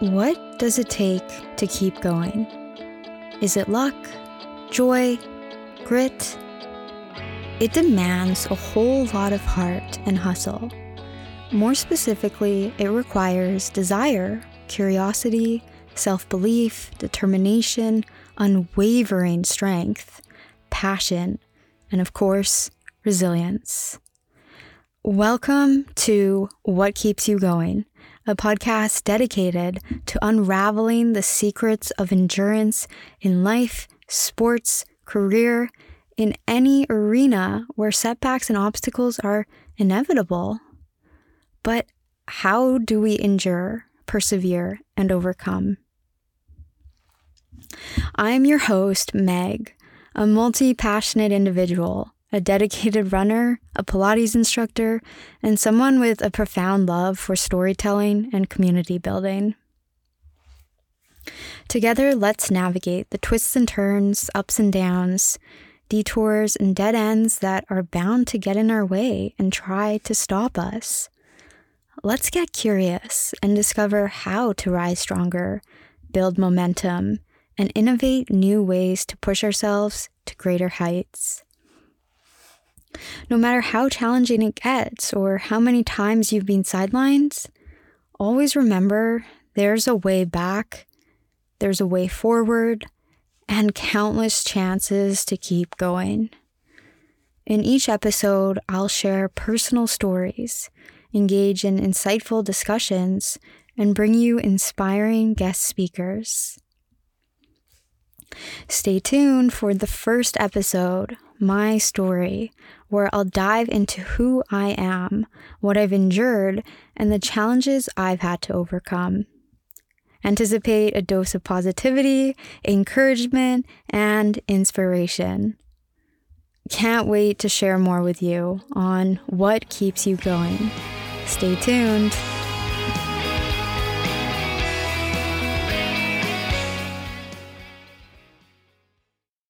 What does it take to keep going? Is it luck, joy, grit? It demands a whole lot of heart and hustle. More specifically, it requires desire, curiosity, self belief, determination, unwavering strength, passion, and of course, resilience. Welcome to What Keeps You Going, a podcast dedicated to unraveling the secrets of endurance in life, sports, career, in any arena where setbacks and obstacles are inevitable. But how do we endure, persevere, and overcome? I'm your host, Meg, a multi passionate individual a dedicated runner, a Pilates instructor, and someone with a profound love for storytelling and community building. Together, let's navigate the twists and turns, ups and downs, detours, and dead ends that are bound to get in our way and try to stop us. Let's get curious and discover how to rise stronger, build momentum, and innovate new ways to push ourselves to greater heights. No matter how challenging it gets or how many times you've been sidelined, always remember there's a way back, there's a way forward, and countless chances to keep going. In each episode, I'll share personal stories, engage in insightful discussions, and bring you inspiring guest speakers. Stay tuned for the first episode, My Story, where I'll dive into who I am, what I've endured, and the challenges I've had to overcome. Anticipate a dose of positivity, encouragement, and inspiration. Can't wait to share more with you on what keeps you going. Stay tuned.